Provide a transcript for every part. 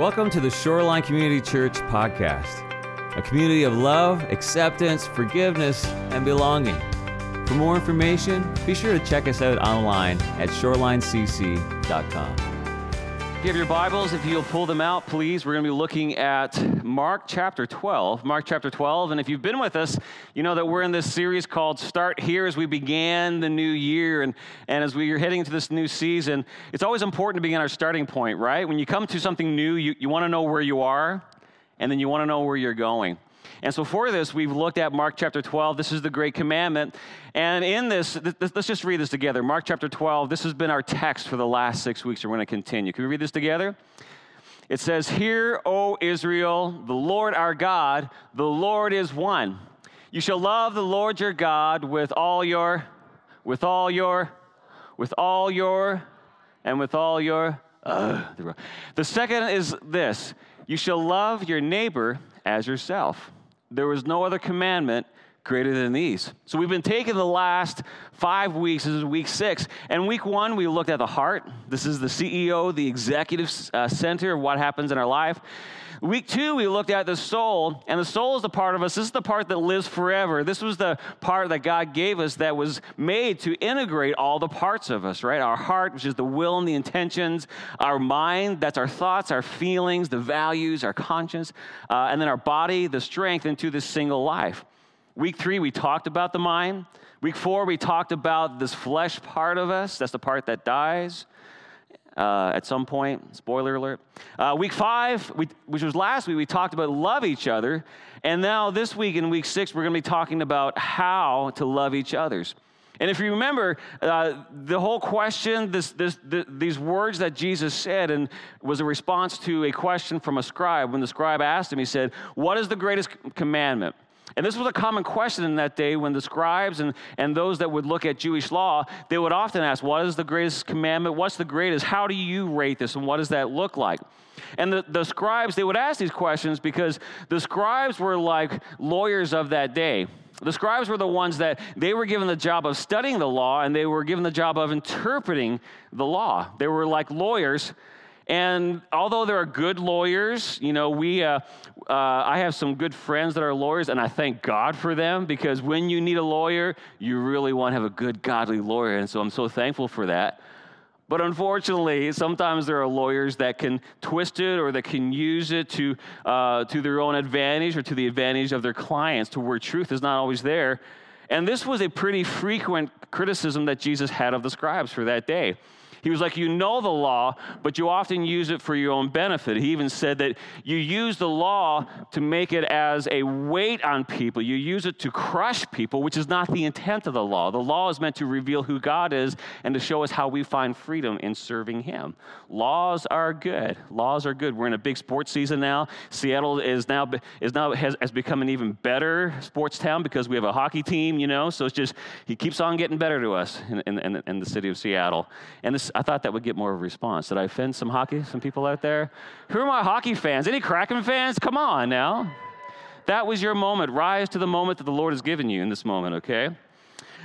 Welcome to the Shoreline Community Church podcast, a community of love, acceptance, forgiveness, and belonging. For more information, be sure to check us out online at shorelinecc.com. If you have your Bibles, if you'll pull them out, please, we're going to be looking at Mark chapter 12. Mark chapter 12. And if you've been with us, you know that we're in this series called Start Here as we began the new year. And, and as we are heading into this new season, it's always important to begin our starting point, right? When you come to something new, you, you want to know where you are, and then you want to know where you're going. And so for this, we've looked at Mark chapter 12. This is the great commandment. And in this, let's just read this together. Mark chapter 12, this has been our text for the last six weeks. We're going to continue. Can we read this together? It says, Hear, O Israel, the Lord our God, the Lord is one. You shall love the Lord your God with all your, with all your, with all your, and with all your. Uh, the second is this you shall love your neighbor as yourself. There was no other commandment greater than these. So we've been taking the last five weeks. This is week six. And week one, we looked at the heart. This is the CEO, the executive uh, center of what happens in our life. Week two, we looked at the soul, and the soul is the part of us. This is the part that lives forever. This was the part that God gave us that was made to integrate all the parts of us, right? Our heart, which is the will and the intentions, our mind, that's our thoughts, our feelings, the values, our conscience, uh, and then our body, the strength into this single life. Week three, we talked about the mind. Week four, we talked about this flesh part of us. That's the part that dies uh, at some point. Spoiler alert. Uh, week five, we, which was last week, we talked about love each other. And now this week in week six, we're going to be talking about how to love each others. And if you remember, uh, the whole question, this, this, the, these words that Jesus said, and was a response to a question from a scribe. When the scribe asked him, he said, What is the greatest commandment? And this was a common question in that day when the scribes and, and those that would look at Jewish law, they would often ask, What is the greatest commandment? What's the greatest? How do you rate this? And what does that look like? And the, the scribes, they would ask these questions because the scribes were like lawyers of that day. The scribes were the ones that they were given the job of studying the law and they were given the job of interpreting the law. They were like lawyers and although there are good lawyers, you know, we, uh, uh, I have some good friends that are lawyers, and I thank God for them because when you need a lawyer, you really want to have a good, godly lawyer. And so I'm so thankful for that. But unfortunately, sometimes there are lawyers that can twist it or that can use it to, uh, to their own advantage or to the advantage of their clients to where truth is not always there. And this was a pretty frequent criticism that Jesus had of the scribes for that day. He was like, You know the law, but you often use it for your own benefit. He even said that you use the law to make it as a weight on people. You use it to crush people, which is not the intent of the law. The law is meant to reveal who God is and to show us how we find freedom in serving Him. Laws are good. Laws are good. We're in a big sports season now. Seattle is now, is now has, has become an even better sports town because we have a hockey team, you know, so it's just, he keeps on getting better to us in, in, in the city of Seattle. And this I thought that would get more of a response. Did I offend some hockey, some people out there? Who are my hockey fans? Any Kraken fans? Come on now. That was your moment. Rise to the moment that the Lord has given you in this moment, okay?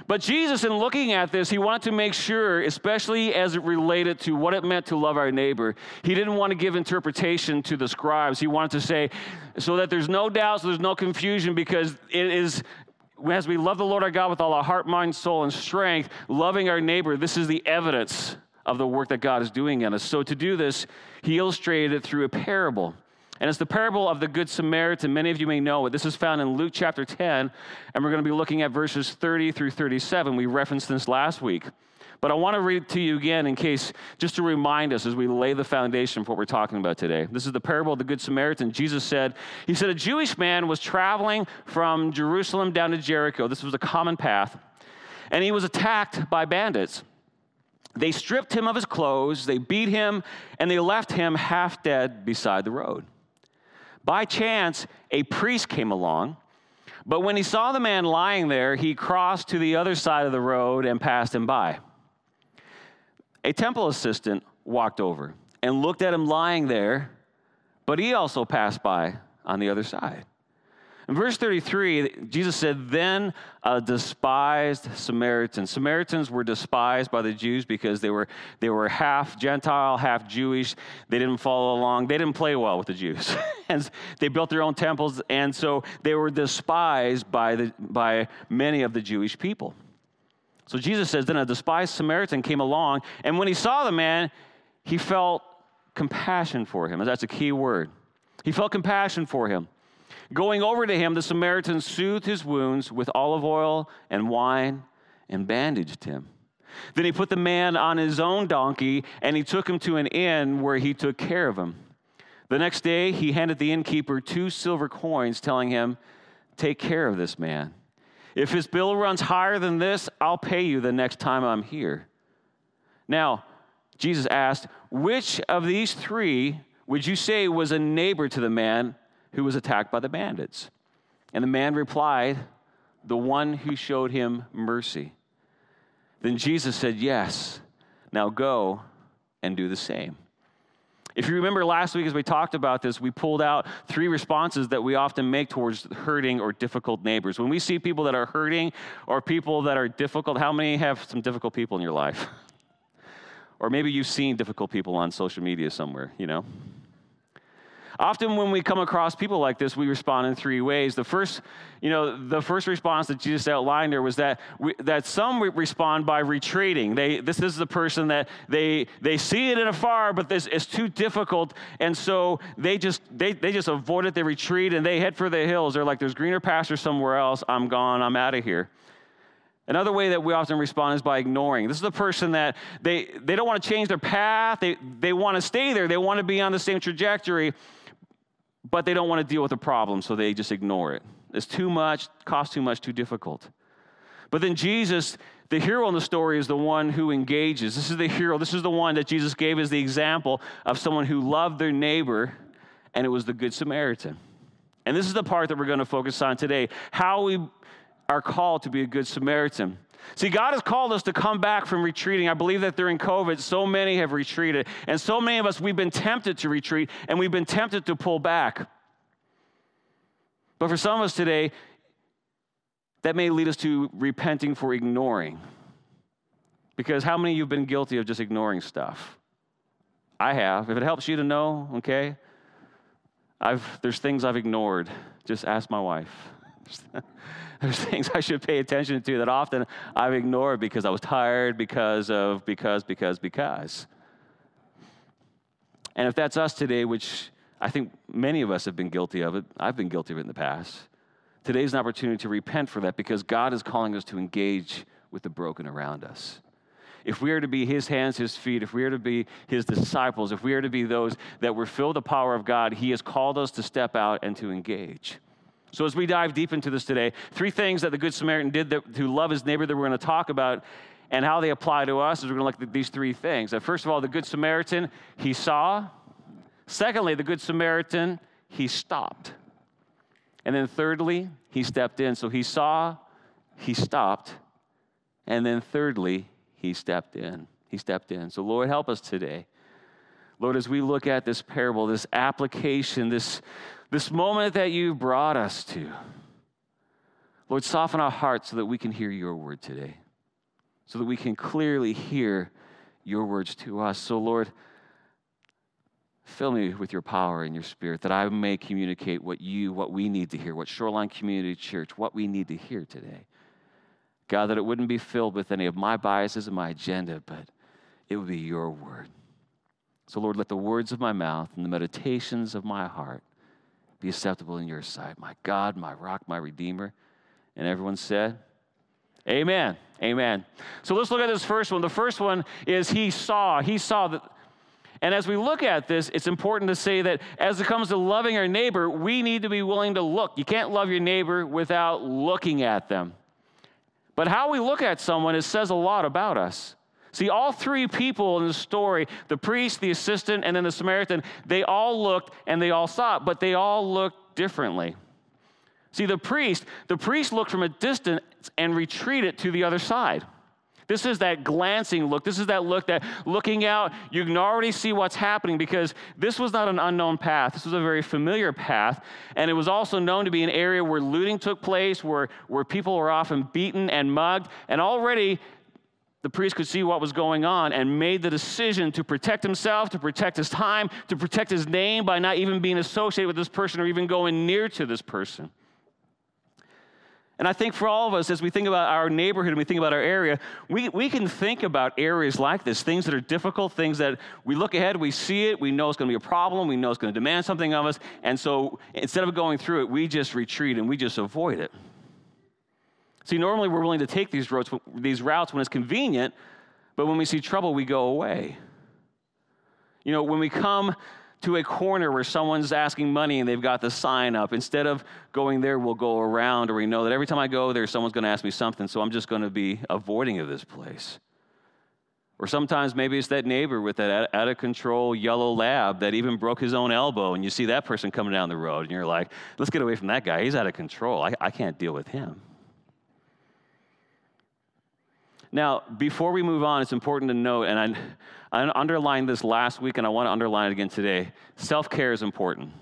But Jesus, in looking at this, he wanted to make sure, especially as it related to what it meant to love our neighbor, he didn't want to give interpretation to the scribes. He wanted to say, so that there's no doubt, so there's no confusion, because it is as we love the Lord our God with all our heart, mind, soul, and strength, loving our neighbor, this is the evidence of the work that God is doing in us. So to do this, he illustrated it through a parable. And it's the parable of the Good Samaritan. Many of you may know it. This is found in Luke chapter 10, and we're going to be looking at verses 30 through 37. We referenced this last week. But I want to read to you again in case, just to remind us as we lay the foundation for what we're talking about today. This is the parable of the Good Samaritan. Jesus said, He said, A Jewish man was traveling from Jerusalem down to Jericho. This was a common path. And he was attacked by bandits. They stripped him of his clothes, they beat him, and they left him half dead beside the road. By chance, a priest came along, but when he saw the man lying there, he crossed to the other side of the road and passed him by. A temple assistant walked over and looked at him lying there, but he also passed by on the other side. In verse 33, Jesus said, Then a despised Samaritan. Samaritans were despised by the Jews because they were, they were half Gentile, half Jewish. They didn't follow along. They didn't play well with the Jews. and they built their own temples, and so they were despised by, the, by many of the Jewish people. So Jesus says, Then a despised Samaritan came along, and when he saw the man, he felt compassion for him. That's a key word. He felt compassion for him. Going over to him, the Samaritan soothed his wounds with olive oil and wine and bandaged him. Then he put the man on his own donkey and he took him to an inn where he took care of him. The next day, he handed the innkeeper two silver coins, telling him, Take care of this man. If his bill runs higher than this, I'll pay you the next time I'm here. Now, Jesus asked, Which of these three would you say was a neighbor to the man who was attacked by the bandits? And the man replied, The one who showed him mercy. Then Jesus said, Yes, now go and do the same. If you remember last week as we talked about this, we pulled out three responses that we often make towards hurting or difficult neighbors. When we see people that are hurting or people that are difficult, how many have some difficult people in your life? or maybe you've seen difficult people on social media somewhere, you know? Often when we come across people like this, we respond in three ways. The first, you know, the first response that Jesus outlined there was that we, that some respond by retreating. They, this is the person that they they see it in afar, but this is too difficult, and so they just they, they just avoid it. They retreat and they head for the hills. They're like, "There's greener pasture somewhere else. I'm gone. I'm out of here." Another way that we often respond is by ignoring. This is the person that they, they don't want to change their path. They, they want to stay there. They want to be on the same trajectory but they don't want to deal with the problem, so they just ignore it. It's too much, costs too much, too difficult. But then Jesus, the hero in the story, is the one who engages. This is the hero. This is the one that Jesus gave as the example of someone who loved their neighbor, and it was the Good Samaritan. And this is the part that we're going to focus on today how we are called to be a Good Samaritan. See, God has called us to come back from retreating. I believe that during COVID, so many have retreated. And so many of us, we've been tempted to retreat and we've been tempted to pull back. But for some of us today, that may lead us to repenting for ignoring. Because how many of you have been guilty of just ignoring stuff? I have. If it helps you to know, okay, I've, there's things I've ignored. Just ask my wife. There's things I should pay attention to that often I've ignored because I was tired, because of, because, because, because. And if that's us today, which I think many of us have been guilty of it, I've been guilty of it in the past, today's an opportunity to repent for that because God is calling us to engage with the broken around us. If we are to be his hands, his feet, if we are to be his disciples, if we are to be those that were filled the power of God, he has called us to step out and to engage. So, as we dive deep into this today, three things that the Good Samaritan did that, to love his neighbor that we're going to talk about and how they apply to us is we're going to look at these three things. That first of all, the Good Samaritan, he saw. Secondly, the Good Samaritan, he stopped. And then thirdly, he stepped in. So he saw, he stopped. And then thirdly, he stepped in. He stepped in. So, Lord, help us today. Lord, as we look at this parable, this application, this, this moment that you brought us to. Lord, soften our hearts so that we can hear your word today, so that we can clearly hear your words to us. So, Lord, fill me with your power and your spirit that I may communicate what you, what we need to hear, what Shoreline Community Church, what we need to hear today. God, that it wouldn't be filled with any of my biases and my agenda, but it would be your word. So, Lord, let the words of my mouth and the meditations of my heart be acceptable in your sight. My God, my rock, my redeemer. And everyone said, Amen. Amen. So let's look at this first one. The first one is he saw. He saw that. And as we look at this, it's important to say that as it comes to loving our neighbor, we need to be willing to look. You can't love your neighbor without looking at them. But how we look at someone, it says a lot about us. See, all three people in the story the priest, the assistant, and then the Samaritan they all looked and they all saw it, but they all looked differently. See, the priest, the priest looked from a distance and retreated to the other side. This is that glancing look. This is that look that looking out, you can already see what's happening because this was not an unknown path. This was a very familiar path. And it was also known to be an area where looting took place, where, where people were often beaten and mugged. And already the priest could see what was going on and made the decision to protect himself, to protect his time, to protect his name by not even being associated with this person or even going near to this person. And I think for all of us, as we think about our neighborhood and we think about our area, we, we can think about areas like this, things that are difficult, things that we look ahead, we see it, we know it's going to be a problem, we know it's going to demand something of us. And so instead of going through it, we just retreat and we just avoid it. See, normally we're willing to take these routes, these routes when it's convenient, but when we see trouble, we go away. You know, when we come to a corner where someone's asking money and they've got the sign up. Instead of going there, we'll go around, or we know that every time I go there, someone's going to ask me something, so I'm just going to be avoiding of this place. Or sometimes maybe it's that neighbor with that out of control yellow lab that even broke his own elbow, and you see that person coming down the road, and you're like, let's get away from that guy. He's out of control. I, I can't deal with him. Now, before we move on, it's important to note, and I, I underlined this last week and I want to underline it again today self care is important.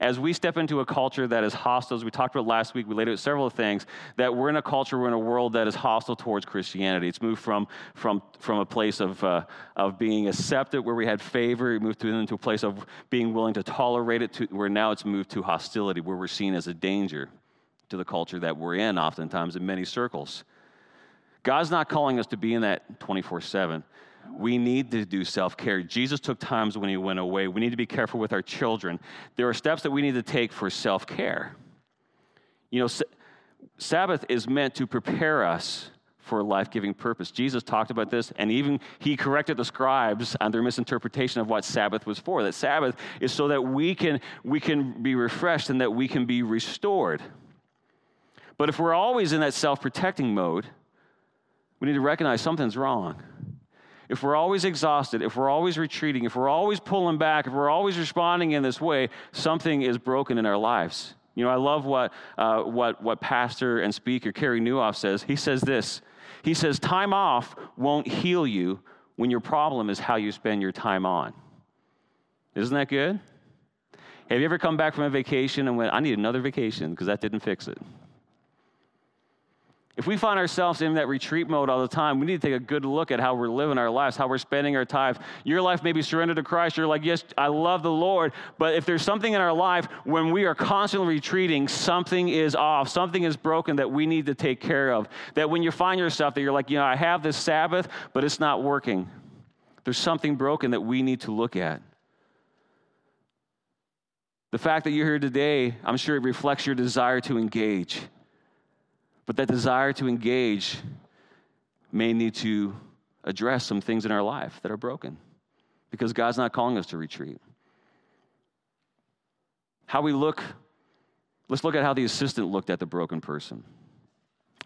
As we step into a culture that is hostile, as we talked about last week, we laid out several things, that we're in a culture, we're in a world that is hostile towards Christianity. It's moved from, from, from a place of, uh, of being accepted, where we had favor, it moved to, into a place of being willing to tolerate it, to, where now it's moved to hostility, where we're seen as a danger to the culture that we're in, oftentimes in many circles. God's not calling us to be in that 24 7. We need to do self care. Jesus took times when he went away. We need to be careful with our children. There are steps that we need to take for self care. You know, Sabbath is meant to prepare us for a life giving purpose. Jesus talked about this, and even he corrected the scribes on their misinterpretation of what Sabbath was for. That Sabbath is so that we can, we can be refreshed and that we can be restored. But if we're always in that self protecting mode, we need to recognize something's wrong. If we're always exhausted, if we're always retreating, if we're always pulling back, if we're always responding in this way, something is broken in our lives. You know, I love what, uh, what, what pastor and speaker Carey Nieuwhof says. He says this He says, Time off won't heal you when your problem is how you spend your time on. Isn't that good? Have you ever come back from a vacation and went, I need another vacation because that didn't fix it? If we find ourselves in that retreat mode all the time, we need to take a good look at how we're living our lives, how we're spending our time. Your life may be surrendered to Christ. You're like, yes, I love the Lord. But if there's something in our life when we are constantly retreating, something is off, something is broken that we need to take care of. That when you find yourself that you're like, you know, I have this Sabbath, but it's not working. There's something broken that we need to look at. The fact that you're here today, I'm sure it reflects your desire to engage. But that desire to engage may need to address some things in our life that are broken because God's not calling us to retreat. How we look, let's look at how the assistant looked at the broken person.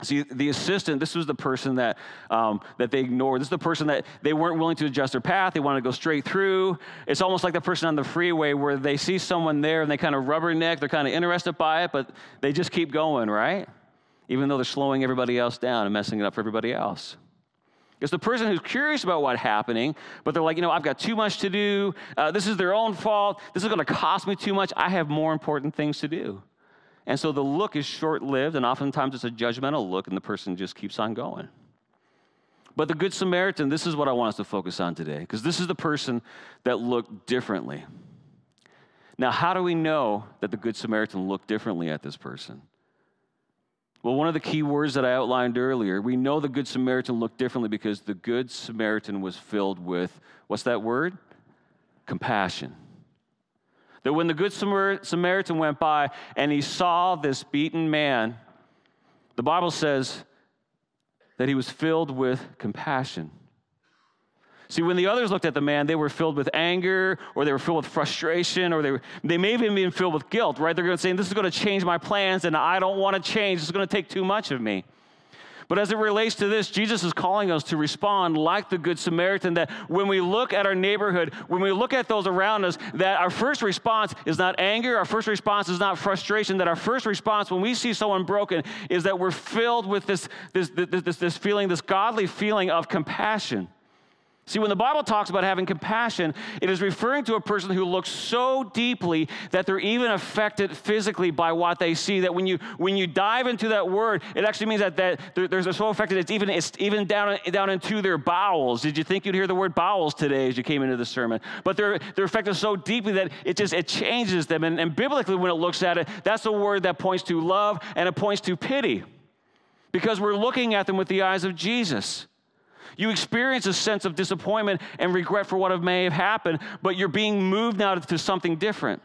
See, the assistant, this was the person that, um, that they ignored. This is the person that they weren't willing to adjust their path. They wanted to go straight through. It's almost like the person on the freeway where they see someone there and they kind of rubberneck. They're kind of interested by it, but they just keep going, right? Even though they're slowing everybody else down and messing it up for everybody else. It's the person who's curious about what's happening, but they're like, you know, I've got too much to do. Uh, this is their own fault. This is going to cost me too much. I have more important things to do. And so the look is short lived, and oftentimes it's a judgmental look, and the person just keeps on going. But the Good Samaritan, this is what I want us to focus on today, because this is the person that looked differently. Now, how do we know that the Good Samaritan looked differently at this person? Well, one of the key words that I outlined earlier, we know the Good Samaritan looked differently because the Good Samaritan was filled with, what's that word? Compassion. That when the Good Samaritan went by and he saw this beaten man, the Bible says that he was filled with compassion. See, when the others looked at the man, they were filled with anger, or they were filled with frustration, or they, were, they may have even been filled with guilt, right? They're going to say, This is going to change my plans, and I don't want to change. This is going to take too much of me. But as it relates to this, Jesus is calling us to respond like the Good Samaritan, that when we look at our neighborhood, when we look at those around us, that our first response is not anger, our first response is not frustration, that our first response when we see someone broken is that we're filled with this, this, this, this, this feeling, this godly feeling of compassion. See, when the Bible talks about having compassion, it is referring to a person who looks so deeply that they're even affected physically by what they see. That when you when you dive into that word, it actually means that, that they're, they're so affected it's even it's even down down into their bowels. Did you think you'd hear the word bowels today as you came into the sermon? But they're they're affected so deeply that it just it changes them. And, and biblically, when it looks at it, that's a word that points to love and it points to pity, because we're looking at them with the eyes of Jesus. You experience a sense of disappointment and regret for what may have happened, but you're being moved now to something different.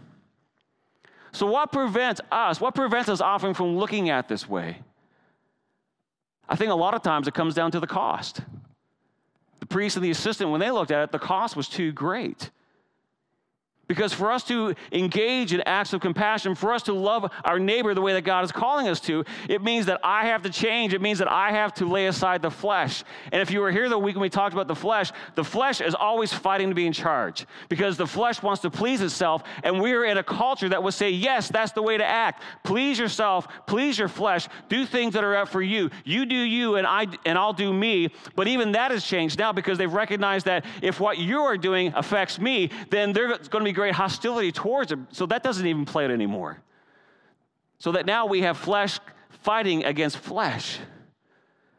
So, what prevents us? What prevents us often from looking at this way? I think a lot of times it comes down to the cost. The priest and the assistant, when they looked at it, the cost was too great. Because for us to engage in acts of compassion, for us to love our neighbor the way that God is calling us to, it means that I have to change. It means that I have to lay aside the flesh. And if you were here the week when we talked about the flesh, the flesh is always fighting to be in charge because the flesh wants to please itself. And we're in a culture that would say, yes, that's the way to act. Please yourself, please your flesh, do things that are up for you. You do you, and, I, and I'll do me. But even that has changed now because they've recognized that if what you are doing affects me, then they're going to be great hostility towards him. So that doesn't even play it anymore. So that now we have flesh fighting against flesh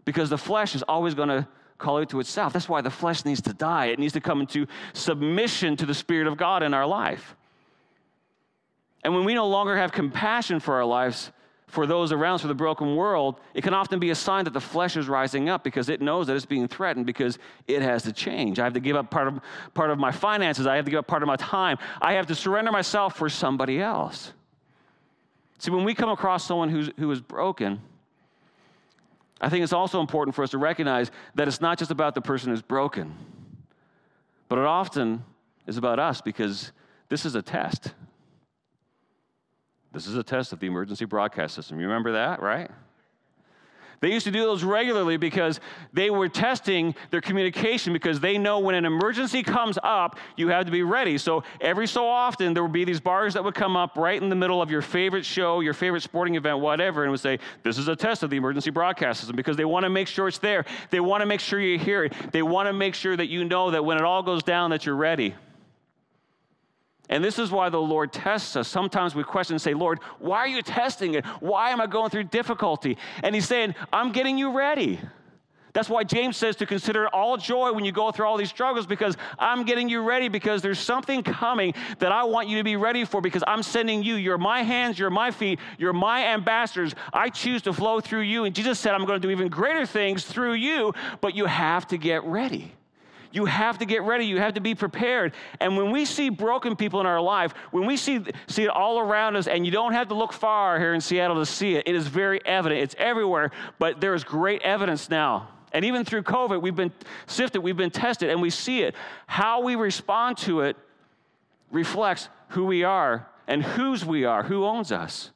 because the flesh is always going to call it to itself. That's why the flesh needs to die. It needs to come into submission to the Spirit of God in our life. And when we no longer have compassion for our lives, for those around for the broken world, it can often be a sign that the flesh is rising up because it knows that it's being threatened because it has to change. I have to give up part of, part of my finances. I have to give up part of my time. I have to surrender myself for somebody else. See, when we come across someone who's, who is broken, I think it's also important for us to recognize that it's not just about the person who's broken, but it often is about us because this is a test. This is a test of the emergency broadcast system. You remember that, right? They used to do those regularly because they were testing their communication because they know when an emergency comes up, you have to be ready. So every so often, there would be these bars that would come up right in the middle of your favorite show, your favorite sporting event, whatever, and would say, This is a test of the emergency broadcast system because they want to make sure it's there. They want to make sure you hear it. They want to make sure that you know that when it all goes down, that you're ready. And this is why the Lord tests us. Sometimes we question and say, Lord, why are you testing it? Why am I going through difficulty? And He's saying, I'm getting you ready. That's why James says to consider all joy when you go through all these struggles because I'm getting you ready because there's something coming that I want you to be ready for because I'm sending you. You're my hands, you're my feet, you're my ambassadors. I choose to flow through you. And Jesus said, I'm going to do even greater things through you, but you have to get ready. You have to get ready. You have to be prepared. And when we see broken people in our life, when we see, see it all around us, and you don't have to look far here in Seattle to see it, it is very evident. It's everywhere, but there is great evidence now. And even through COVID, we've been sifted, we've been tested, and we see it. How we respond to it reflects who we are and whose we are, who owns us.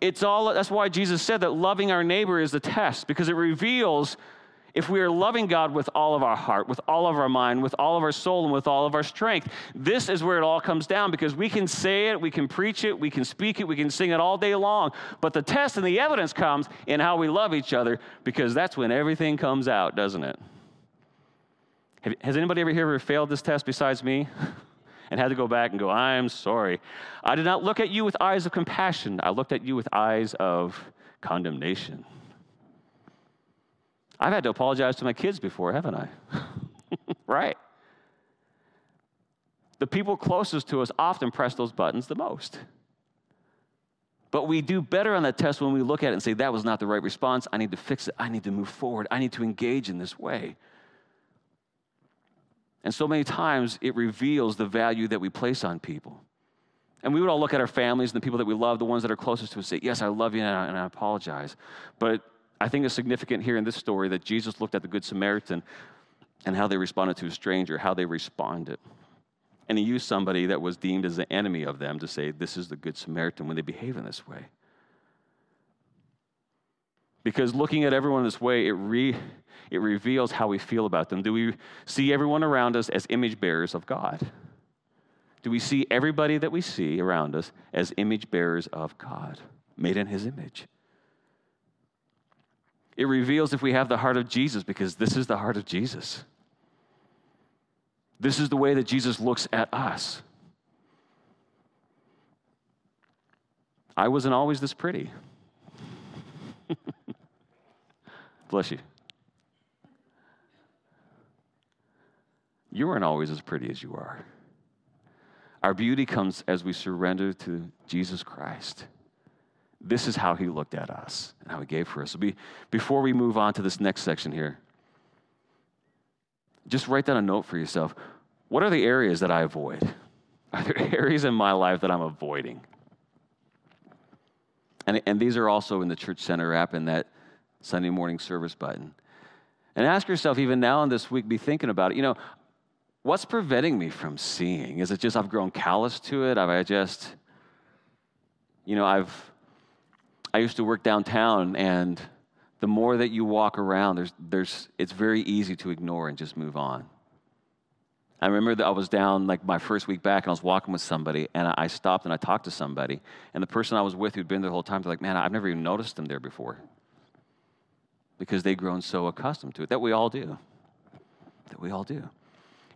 It's all that's why Jesus said that loving our neighbor is the test because it reveals if we are loving God with all of our heart, with all of our mind, with all of our soul, and with all of our strength, this is where it all comes down because we can say it, we can preach it, we can speak it, we can sing it all day long. But the test and the evidence comes in how we love each other because that's when everything comes out, doesn't it? Has anybody ever here ever failed this test besides me? and had to go back and go, I'm sorry. I did not look at you with eyes of compassion. I looked at you with eyes of condemnation. I've had to apologize to my kids before, haven't I? right. The people closest to us often press those buttons the most. But we do better on that test when we look at it and say, that was not the right response. I need to fix it. I need to move forward. I need to engage in this way. And so many times it reveals the value that we place on people. And we would all look at our families and the people that we love, the ones that are closest to us, say, Yes, I love you and I, and I apologize. But I think it's significant here in this story that Jesus looked at the Good Samaritan and how they responded to a stranger, how they responded. And he used somebody that was deemed as the enemy of them to say, This is the Good Samaritan when they behave in this way. Because looking at everyone this way, it, re, it reveals how we feel about them. Do we see everyone around us as image bearers of God? Do we see everybody that we see around us as image bearers of God, made in his image? It reveals if we have the heart of Jesus, because this is the heart of Jesus. This is the way that Jesus looks at us. I wasn't always this pretty. Bless you. You weren't always as pretty as you are. Our beauty comes as we surrender to Jesus Christ. This is how he looked at us and how he gave for us. So be, before we move on to this next section here, just write down a note for yourself. What are the areas that I avoid? Are there areas in my life that I'm avoiding? And, and these are also in the Church Center app in that Sunday morning service button. And ask yourself, even now in this week, be thinking about it. You know, what's preventing me from seeing? Is it just I've grown callous to it? Have I just, you know, I've, I used to work downtown, and the more that you walk around, there's, there's, it's very easy to ignore and just move on. I remember that I was down like my first week back and I was walking with somebody and I stopped and I talked to somebody. And the person I was with who'd been there the whole time, they're like, man, I've never even noticed them there before. Because they've grown so accustomed to it. That we all do. That we all do.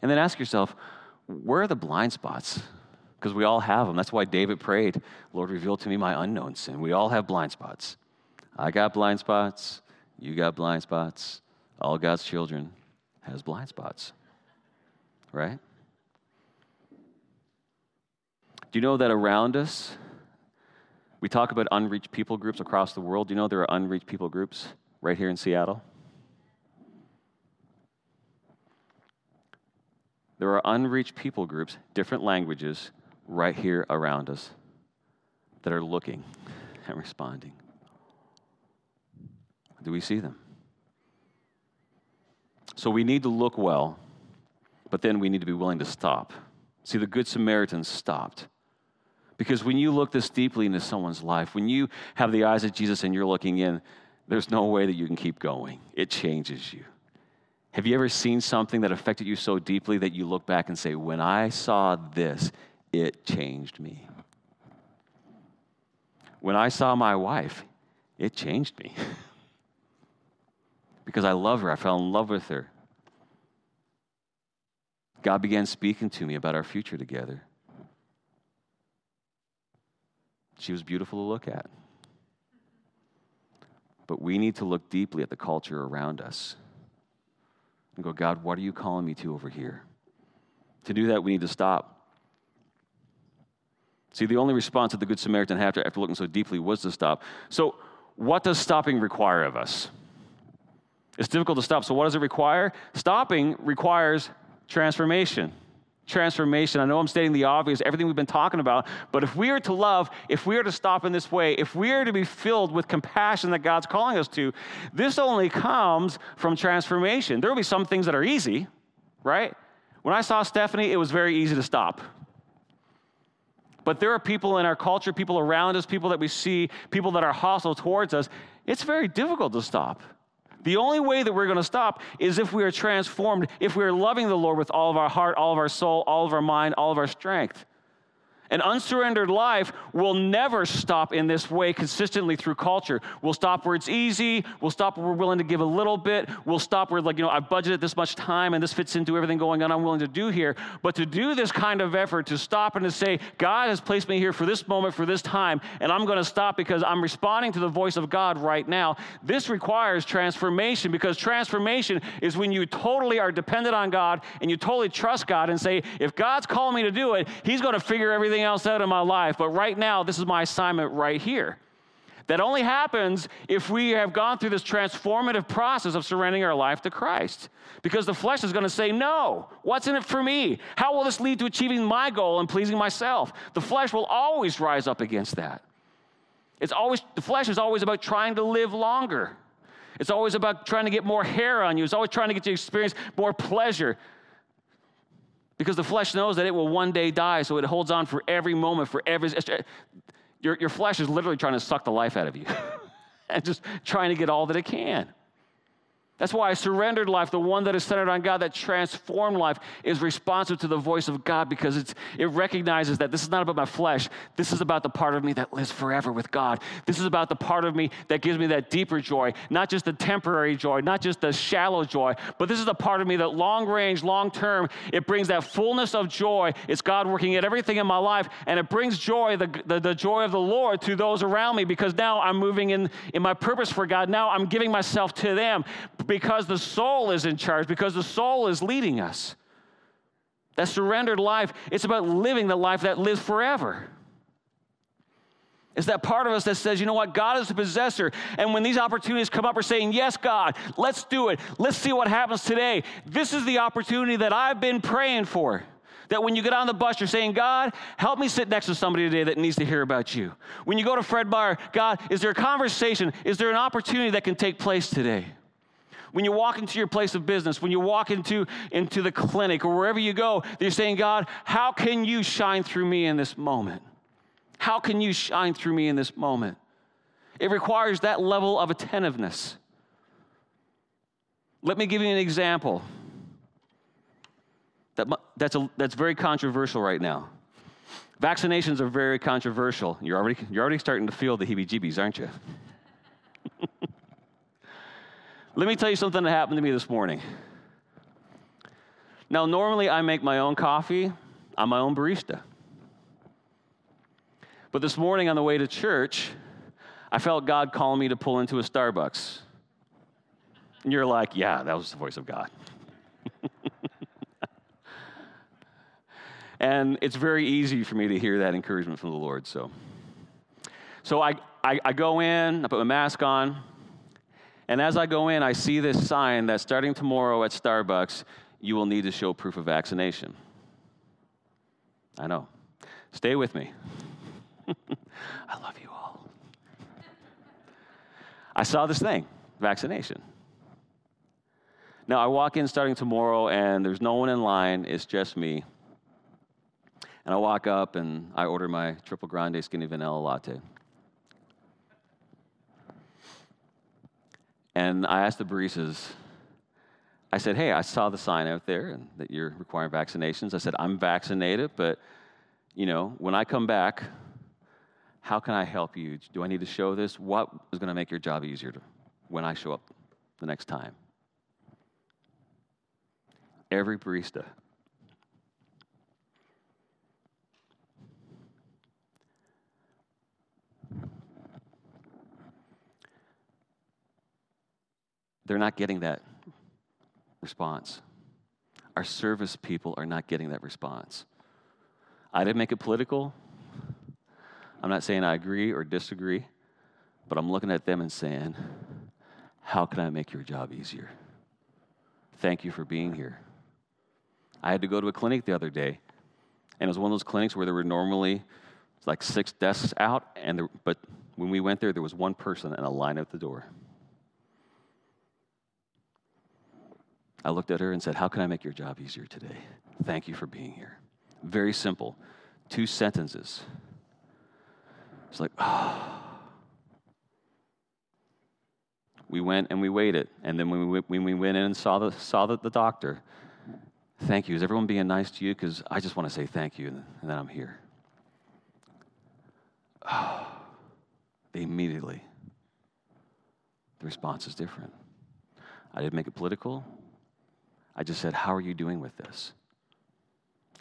And then ask yourself, where are the blind spots? Because we all have them. That's why David prayed, Lord, reveal to me my unknown sin. We all have blind spots. I got blind spots. You got blind spots. All God's children has blind spots right? Do you know that around us, we talk about unreached people groups across the world? Do you know there are unreached people groups right here in Seattle? There are unreached people groups, different languages, right here around us that are looking and responding. Do we see them? So we need to look well but then we need to be willing to stop. See, the Good Samaritan stopped. Because when you look this deeply into someone's life, when you have the eyes of Jesus and you're looking in, there's no way that you can keep going. It changes you. Have you ever seen something that affected you so deeply that you look back and say, When I saw this, it changed me? When I saw my wife, it changed me. because I love her, I fell in love with her. God began speaking to me about our future together. She was beautiful to look at. But we need to look deeply at the culture around us and go, God, what are you calling me to over here? To do that, we need to stop. See, the only response that the Good Samaritan had after, after looking so deeply was to stop. So, what does stopping require of us? It's difficult to stop. So, what does it require? Stopping requires transformation. Transformation. I know I'm stating the obvious, everything we've been talking about, but if we are to love, if we are to stop in this way, if we are to be filled with compassion that God's calling us to, this only comes from transformation. There will be some things that are easy, right? When I saw Stephanie, it was very easy to stop. But there are people in our culture, people around us, people that we see, people that are hostile towards us. It's very difficult to stop. The only way that we're going to stop is if we are transformed, if we are loving the Lord with all of our heart, all of our soul, all of our mind, all of our strength. An unsurrendered life will never stop in this way consistently through culture. We'll stop where it's easy. We'll stop where we're willing to give a little bit. We'll stop where, like, you know, I've budgeted this much time and this fits into everything going on I'm willing to do here. But to do this kind of effort, to stop and to say, God has placed me here for this moment, for this time, and I'm going to stop because I'm responding to the voice of God right now, this requires transformation because transformation is when you totally are dependent on God and you totally trust God and say, if God's calling me to do it, He's going to figure everything everything else out in my life, but right now, this is my assignment right here. That only happens if we have gone through this transformative process of surrendering our life to Christ. Because the flesh is going to say, No, what's in it for me? How will this lead to achieving my goal and pleasing myself? The flesh will always rise up against that. It's always, the flesh is always about trying to live longer. It's always about trying to get more hair on you. It's always trying to get you to experience more pleasure because the flesh knows that it will one day die, so it holds on for every moment, for every. Your, your flesh is literally trying to suck the life out of you. and just trying to get all that it can. That's why a surrendered life, the one that is centered on God, that transformed life, is responsive to the voice of God because it's, it recognizes that this is not about my flesh. This is about the part of me that lives forever with God. This is about the part of me that gives me that deeper joy, not just the temporary joy, not just the shallow joy, but this is the part of me that long range, long term, it brings that fullness of joy. It's God working at everything in my life, and it brings joy, the, the, the joy of the Lord, to those around me because now I'm moving in, in my purpose for God. Now I'm giving myself to them because the soul is in charge, because the soul is leading us. That surrendered life, it's about living the life that lives forever. It's that part of us that says, you know what, God is the possessor. And when these opportunities come up, we're saying, yes, God, let's do it. Let's see what happens today. This is the opportunity that I've been praying for. That when you get on the bus, you're saying, God, help me sit next to somebody today that needs to hear about you. When you go to Fred Meyer, God, is there a conversation? Is there an opportunity that can take place today? When you walk into your place of business, when you walk into, into the clinic or wherever you go, you're saying, God, how can you shine through me in this moment? How can you shine through me in this moment? It requires that level of attentiveness. Let me give you an example that, that's, a, that's very controversial right now. Vaccinations are very controversial. You're already, you're already starting to feel the heebie jeebies, aren't you? Let me tell you something that happened to me this morning. Now, normally I make my own coffee, I'm my own barista. But this morning on the way to church, I felt God calling me to pull into a Starbucks. And you're like, yeah, that was the voice of God. and it's very easy for me to hear that encouragement from the Lord. So, so I, I, I go in, I put my mask on, and as I go in, I see this sign that starting tomorrow at Starbucks, you will need to show proof of vaccination. I know. Stay with me. I love you all. I saw this thing vaccination. Now, I walk in starting tomorrow, and there's no one in line, it's just me. And I walk up and I order my triple grande skinny vanilla latte. And I asked the baristas, I said, hey, I saw the sign out there and that you're requiring vaccinations. I said, I'm vaccinated, but, you know, when I come back, how can I help you? Do I need to show this? What is going to make your job easier to, when I show up the next time? Every barista they're not getting that response. Our service people are not getting that response. I didn't make it political. I'm not saying I agree or disagree, but I'm looking at them and saying, How can I make your job easier? Thank you for being here. I had to go to a clinic the other day, and it was one of those clinics where there were normally like six desks out, and there, but when we went there, there was one person and a line at the door. I looked at her and said, How can I make your job easier today? Thank you for being here. Very simple. Two sentences. It's like, oh. We went and we waited. And then when we, when we went in and saw the, saw the, the doctor, thank you. Is everyone being nice to you? Because I just want to say thank you, and, then I'm here. Oh. They immediately, the response is different. I didn't make it political. I just said, How are you doing with this?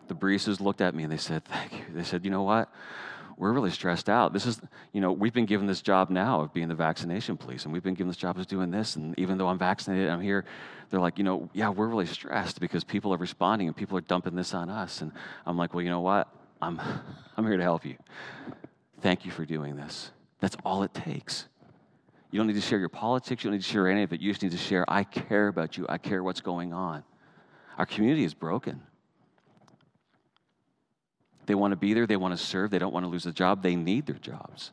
The baristas looked at me and they said, Thank you. They said, You know what? We're really stressed out. This is, you know, we've been given this job now of being the vaccination police, and we've been given this job of doing this. And even though I'm vaccinated, I'm here, they're like, you know, yeah, we're really stressed because people are responding and people are dumping this on us. And I'm like, well, you know what? I'm, I'm here to help you. Thank you for doing this. That's all it takes. You don't need to share your politics. You don't need to share any of it. You just need to share, I care about you. I care what's going on. Our community is broken. They want to be there. They want to serve. They don't want to lose a job. They need their jobs.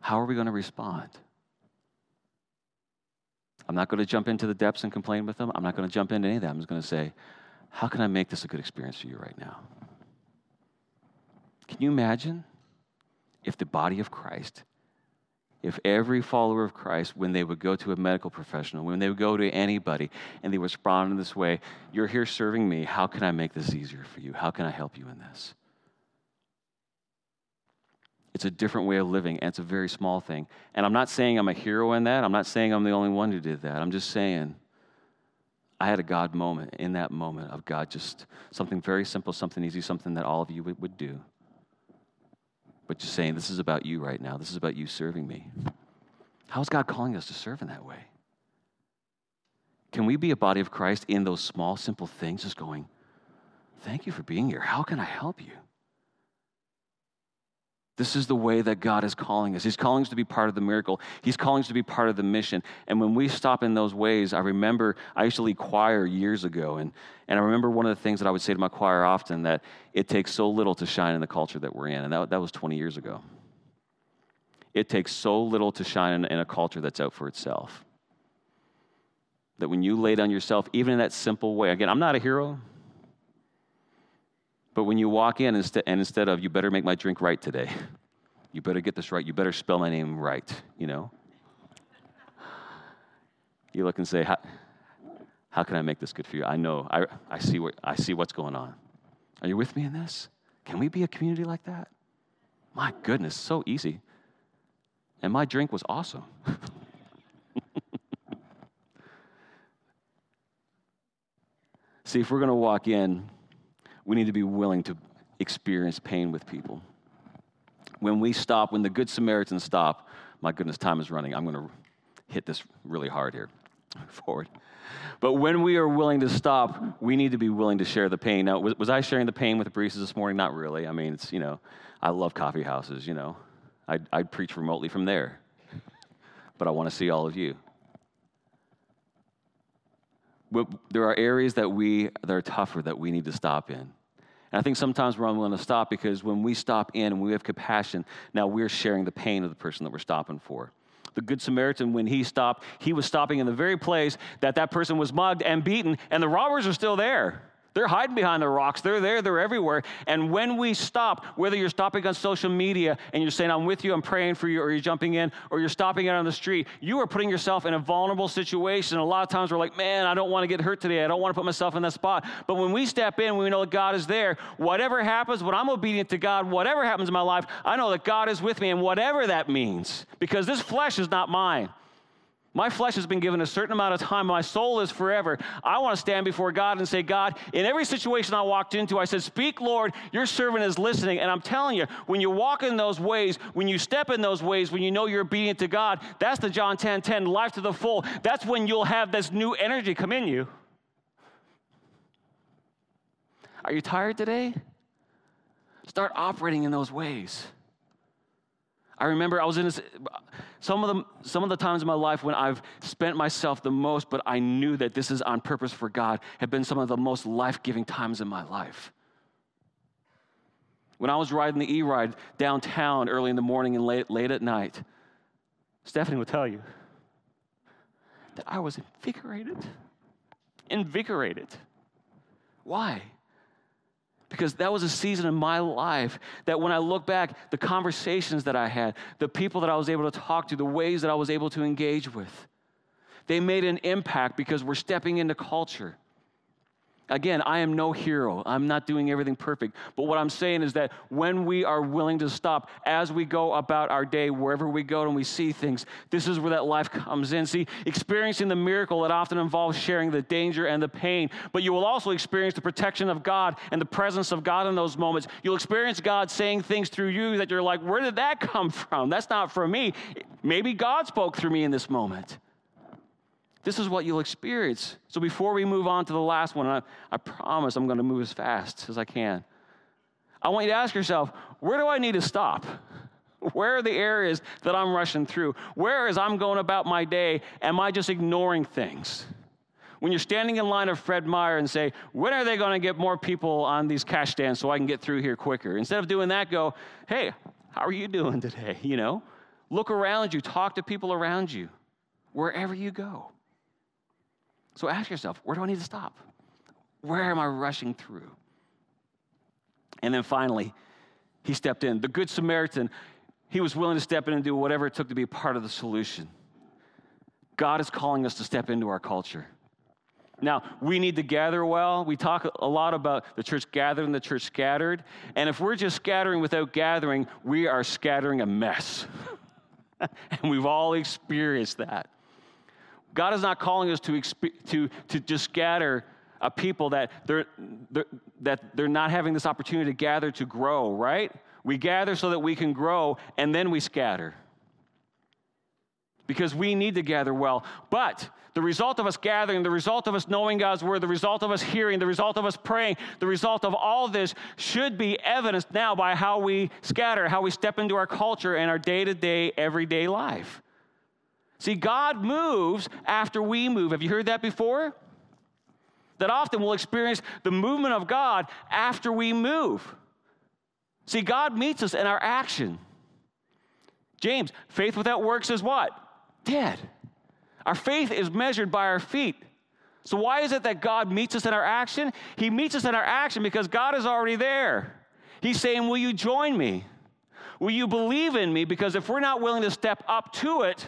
How are we going to respond? I'm not going to jump into the depths and complain with them. I'm not going to jump into any of that. I'm just going to say, how can I make this a good experience for you right now? Can you imagine if the body of Christ, if every follower of Christ, when they would go to a medical professional, when they would go to anybody, and they would respond in this way, You're here serving me. How can I make this easier for you? How can I help you in this? It's a different way of living, and it's a very small thing. And I'm not saying I'm a hero in that. I'm not saying I'm the only one who did that. I'm just saying I had a God moment in that moment of God, just something very simple, something easy, something that all of you would, would do. But just saying, this is about you right now. This is about you serving me. How is God calling us to serve in that way? Can we be a body of Christ in those small, simple things, just going, Thank you for being here. How can I help you? This is the way that God is calling us. He's calling us to be part of the miracle. He's calling us to be part of the mission. And when we stop in those ways, I remember I used to lead choir years ago. And, and I remember one of the things that I would say to my choir often that it takes so little to shine in the culture that we're in. And that, that was 20 years ago. It takes so little to shine in, in a culture that's out for itself. That when you lay down yourself, even in that simple way, again, I'm not a hero. But when you walk in, and instead of, you better make my drink right today, you better get this right, you better spell my name right, you know? You look and say, how, how can I make this good for you? I know, I, I, see what, I see what's going on. Are you with me in this? Can we be a community like that? My goodness, so easy. And my drink was awesome. See, if we're going to walk in we need to be willing to experience pain with people. When we stop, when the Good Samaritans stop, my goodness, time is running. I'm going to hit this really hard here. Forward. But when we are willing to stop, we need to be willing to share the pain. Now, was, was I sharing the pain with the baristas this morning? Not really. I mean, it's, you know, I love coffee houses, you know. I'd, I'd preach remotely from there. But I want to see all of you there are areas that we that are tougher that we need to stop in. And I think sometimes we're unwilling to stop because when we stop in and we have compassion, now we're sharing the pain of the person that we're stopping for. The Good Samaritan, when he stopped, he was stopping in the very place that that person was mugged and beaten, and the robbers are still there. They're hiding behind the rocks. They're there, they're everywhere. And when we stop, whether you're stopping on social media and you're saying, I'm with you, I'm praying for you, or you're jumping in, or you're stopping out on the street, you are putting yourself in a vulnerable situation. A lot of times we're like, man, I don't want to get hurt today. I don't want to put myself in that spot. But when we step in, we know that God is there. Whatever happens, when I'm obedient to God, whatever happens in my life, I know that God is with me, and whatever that means, because this flesh is not mine. My flesh has been given a certain amount of time. My soul is forever. I want to stand before God and say, God, in every situation I walked into, I said, Speak, Lord, your servant is listening. And I'm telling you, when you walk in those ways, when you step in those ways, when you know you're obedient to God, that's the John 10 10, life to the full. That's when you'll have this new energy come in you. Are you tired today? Start operating in those ways. I remember I was in this, some of the some of the times in my life when I've spent myself the most, but I knew that this is on purpose for God, have been some of the most life-giving times in my life. When I was riding the e-ride downtown early in the morning and late, late at night, Stephanie will tell you that I was invigorated. Invigorated. Why? Because that was a season in my life that when I look back, the conversations that I had, the people that I was able to talk to, the ways that I was able to engage with, they made an impact because we're stepping into culture. Again, I am no hero. I'm not doing everything perfect. But what I'm saying is that when we are willing to stop as we go about our day, wherever we go and we see things, this is where that life comes in. See, experiencing the miracle, it often involves sharing the danger and the pain, but you will also experience the protection of God and the presence of God in those moments. You'll experience God saying things through you that you're like, where did that come from? That's not from me. Maybe God spoke through me in this moment. This is what you'll experience. So before we move on to the last one, I, I promise I'm going to move as fast as I can. I want you to ask yourself, where do I need to stop? Where are the areas that I'm rushing through? Where, as I'm going about my day, am I just ignoring things? When you're standing in line of Fred Meyer and say, when are they going to get more people on these cash stands so I can get through here quicker? Instead of doing that, go, hey, how are you doing today? You know, look around you, talk to people around you, wherever you go. So ask yourself, where do I need to stop? Where am I rushing through? And then finally, he stepped in. The Good Samaritan, he was willing to step in and do whatever it took to be part of the solution. God is calling us to step into our culture. Now, we need to gather well. We talk a lot about the church gathered and the church scattered. And if we're just scattering without gathering, we are scattering a mess. and we've all experienced that. God is not calling us to, to, to just scatter a people that they're, they're, that they're not having this opportunity to gather to grow, right? We gather so that we can grow, and then we scatter. Because we need to gather well. But the result of us gathering, the result of us knowing God's word, the result of us hearing, the result of us praying, the result of all this should be evidenced now by how we scatter, how we step into our culture and our day to day, everyday life. See, God moves after we move. Have you heard that before? That often we'll experience the movement of God after we move. See, God meets us in our action. James, faith without works is what? Dead. Our faith is measured by our feet. So, why is it that God meets us in our action? He meets us in our action because God is already there. He's saying, Will you join me? Will you believe in me? Because if we're not willing to step up to it,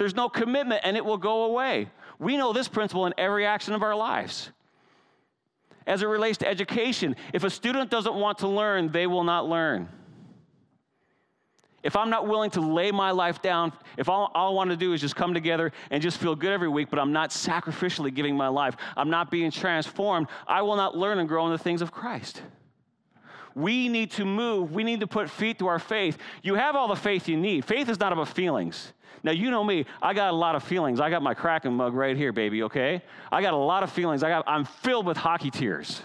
there's no commitment and it will go away. We know this principle in every action of our lives. As it relates to education, if a student doesn't want to learn, they will not learn. If I'm not willing to lay my life down, if all, all, I want to do is just come together and just feel good every week, but I'm not sacrificially giving my life, I'm not being transformed, I will not learn and grow in the things of Christ. We need to move. We need to put feet to our faith. You have all the faith you need. Faith is not about feelings. Now, you know me, I got a lot of feelings. I got my Kraken mug right here, baby, okay? I got a lot of feelings. I got, I'm filled with hockey tears.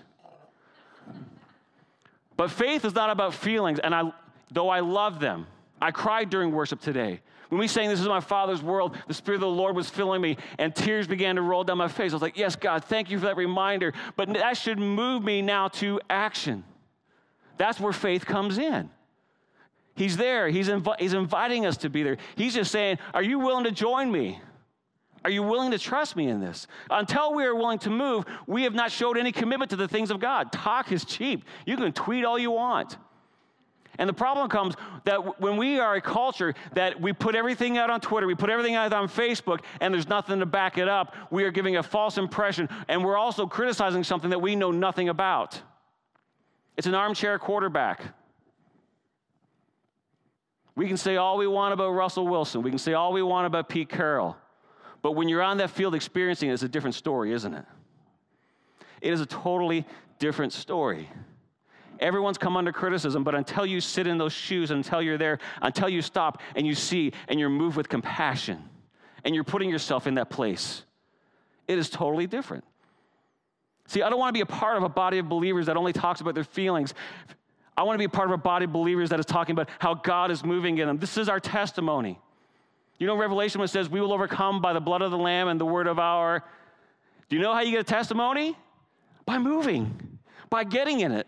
But faith is not about feelings, and I, though I love them, I cried during worship today. When we sang, This is my Father's world, the Spirit of the Lord was filling me, and tears began to roll down my face. I was like, Yes, God, thank you for that reminder. But that should move me now to action. That's where faith comes in. He's there, he's, he's inviting us to be there. He's just saying, Are you willing to join me? Are you willing to trust me in this? Until we are willing to move, we have not showed any commitment to the things of God. Talk is cheap. You can tweet all you want. And the problem comes that when we are a culture that we put everything out on Twitter, we put everything out on Facebook, and there's nothing to back it up, we are giving a false impression, and we're also criticizing something that we know nothing about. It's an armchair quarterback. We can say all we want about Russell Wilson, we can say all we want about Pete Carroll, but when you're on that field experiencing it, it's a different story, isn't it? It is a totally different story. Everyone's come under criticism, but until you sit in those shoes, until you're there, until you stop and you see and you're moved with compassion and you're putting yourself in that place, it is totally different. See, I don't want to be a part of a body of believers that only talks about their feelings. I want to be a part of a body of believers that is talking about how God is moving in them. This is our testimony. You know, Revelation when it says, We will overcome by the blood of the Lamb and the word of our. Do you know how you get a testimony? By moving, by getting in it.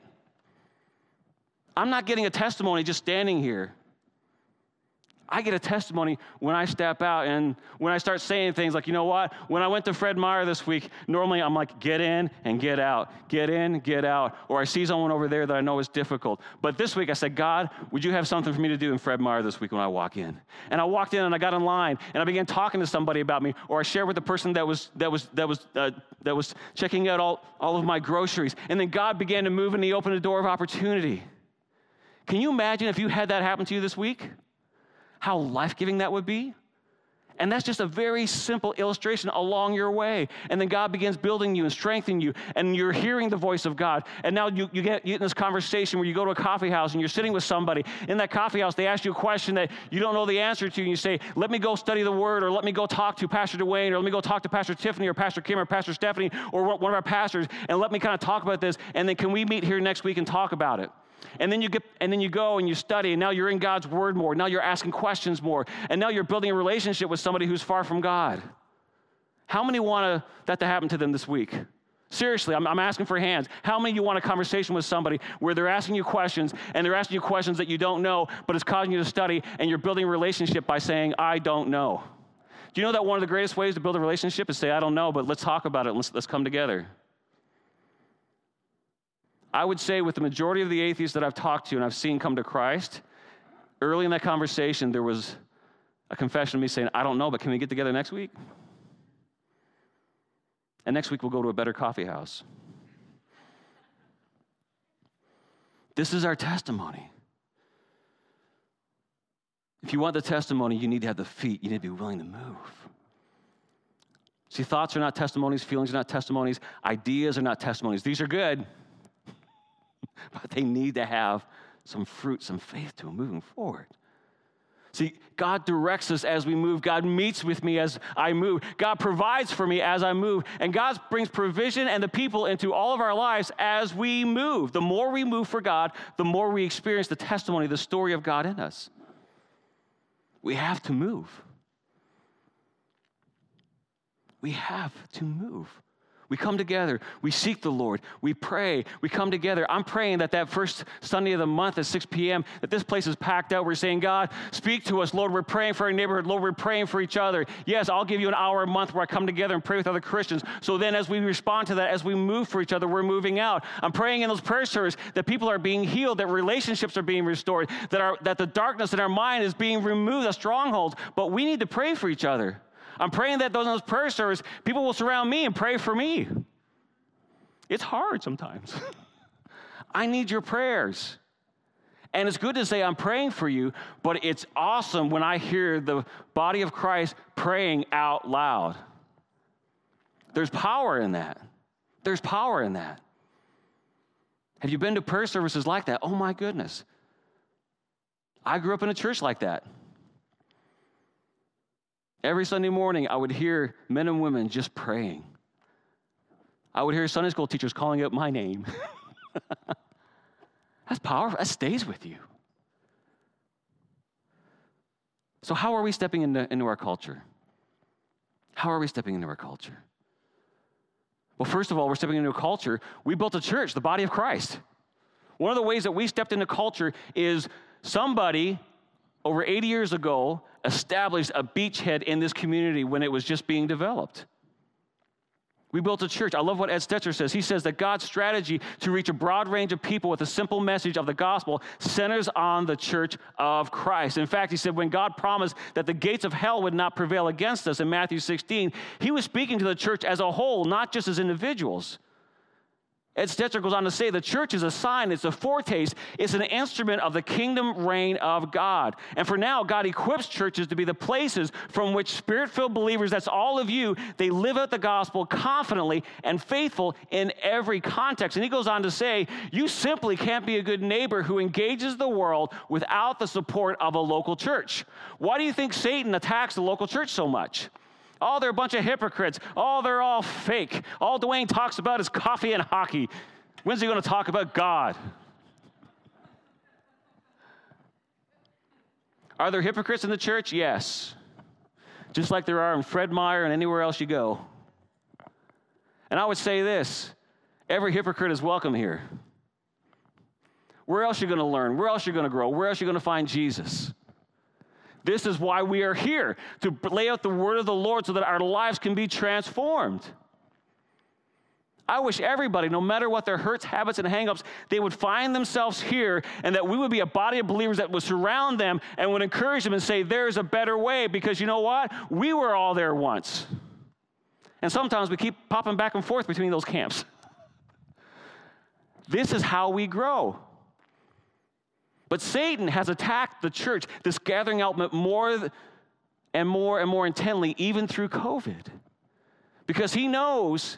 I'm not getting a testimony just standing here. I get a testimony when I step out and when I start saying things like, you know what? When I went to Fred Meyer this week, normally I'm like, get in and get out, get in, get out. Or I see someone over there that I know is difficult. But this week I said, God, would you have something for me to do in Fred Meyer this week when I walk in? And I walked in and I got in line and I began talking to somebody about me, or I shared with the person that was that was that was uh, that was checking out all, all of my groceries. And then God began to move and He opened a door of opportunity. Can you imagine if you had that happen to you this week? How life giving that would be? And that's just a very simple illustration along your way. And then God begins building you and strengthening you, and you're hearing the voice of God. And now you, you, get, you in this conversation where you go to a coffee house and you're sitting with somebody. In that coffee house, they ask you a question that you don't know the answer to, and you say, Let me go study the word, or let me go talk to Pastor Dwayne, or let me go talk to Pastor Tiffany, or Pastor Kim, or Pastor Stephanie, or one of our pastors, and let me kind of talk about this. And then can we meet here next week and talk about it? And then you get and then you go and you study and now you're in God's word more. Now you're asking questions more. And now you're building a relationship with somebody who's far from God. How many want that to happen to them this week? Seriously, I'm, I'm, asking for hands. How many of you want a conversation with somebody where they're asking you questions and they're asking you questions that you don't know, but it's causing you to study and you're building a relationship by saying, I don't know? Do you know that one of the greatest ways to build a relationship is say, I don't know, but let's talk about it. Let's, let's come together. I would say, with the majority of the atheists that I've talked to and I've seen come to Christ, early in that conversation, there was a confession of me saying, I don't know, but can we get together next week? And next week we'll go to a better coffee house. This is our testimony. If you want the testimony, you need to have the feet. You need to be willing to move. See, thoughts are not testimonies, feelings are not testimonies, ideas are not testimonies. These are good, but they need to have some fruit, some faith to them moving forward. See, God directs us as we move. God meets with me as I move. God provides for me as I move. And God brings provision and the people into all of our lives as we move. The more we move for God, the more we experience the testimony, the story of God in us. We have to move. We have to move. We come together, we seek the Lord, we pray, we come together. I'm praying that that first Sunday of the month at 6 p.m., that this place is packed out. We're saying, God, speak to us. Lord, we're praying for our neighborhood. Lord, we're praying for each other. Yes, I'll give you an hour a month where I come together and pray with other Christians. So then, as we respond to that, as we move for each other, we're moving out. I'm praying in those prayer services that people are being healed, that relationships are being restored, that, our, that the darkness in our mind is being removed, the strongholds. But we need to pray for each other. I'm praying that those those prayer service, people will surround me and pray for me. It's hard sometimes. I need your prayers. And it's good to say, I'm praying for you, but it's awesome when I hear the body of Christ praying out loud. There's power in that. There's power in that. Have you been to prayer services like that? Oh my goodness. I grew up in a church like that. Every Sunday morning, I would hear men and women just praying. I would hear Sunday school teachers calling out my name. That's powerful. That stays with you. So, how are we stepping into, into our culture? How are we stepping into our culture? Well, first of all, we're stepping into a culture. We built a church, the body of Christ. One of the ways that we stepped into culture is somebody over 80 years ago established a beachhead in this community when it was just being developed. We built a church. I love what Ed Stetzer says. He says that God's strategy to reach a broad range of people with a simple message of the gospel centers on the church of Christ. In fact, he said when God promised that the gates of hell would not prevail against us in Matthew 16, he was speaking to the church as a whole, not just as individuals. Ed Stetzer goes on to say the church is a sign, it's a foretaste, it's an instrument of the kingdom reign of God. And for now, God equips churches to be the places from which spirit filled believers, that's all of you, they live out the gospel confidently and faithful in every context. And he goes on to say, you simply can't be a good neighbor who engages the world without the support of a local church. Why do you think Satan attacks the local church so much? Oh, they're a bunch of hypocrites. Oh, they're all fake. All Dwayne talks about is coffee and hockey. When's he going to talk about God? Are there hypocrites in the church? Yes. Just like there are in Fred Meyer and anywhere else you go. And I would say this every hypocrite is welcome here. Where else are you going to learn? Where else are you going to grow? Where else are you going to find Jesus? This is why we are here to lay out the word of the Lord so that our lives can be transformed. I wish everybody, no matter what their hurts, habits, and hangups, they would find themselves here and that we would be a body of believers that would surround them and would encourage them and say, There's a better way because you know what? We were all there once. And sometimes we keep popping back and forth between those camps. This is how we grow. But Satan has attacked the church, this gathering element, more and more and more intently, even through COVID. Because he knows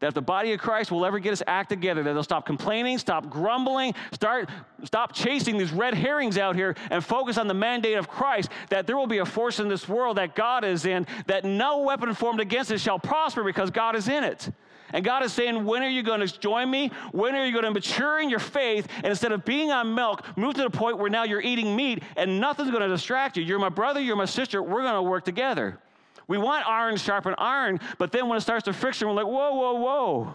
that if the body of Christ will ever get us act together, that they'll stop complaining, stop grumbling, start, stop chasing these red herrings out here and focus on the mandate of Christ, that there will be a force in this world that God is in, that no weapon formed against it shall prosper because God is in it. And God is saying, when are you going to join me? When are you going to mature in your faith? And instead of being on milk, move to the point where now you're eating meat and nothing's going to distract you. You're my brother, you're my sister, we're going to work together. We want iron sharpen iron, but then when it starts to friction, we're like, whoa, whoa, whoa.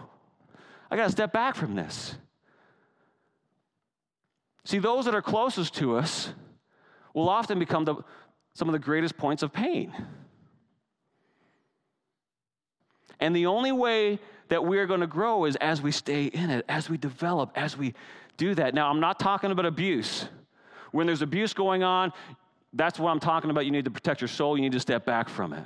I got to step back from this. See, those that are closest to us will often become the, some of the greatest points of pain. And the only way that we are going to grow is as we stay in it, as we develop, as we do that. Now, I'm not talking about abuse. When there's abuse going on, that's what I'm talking about. You need to protect your soul, you need to step back from it.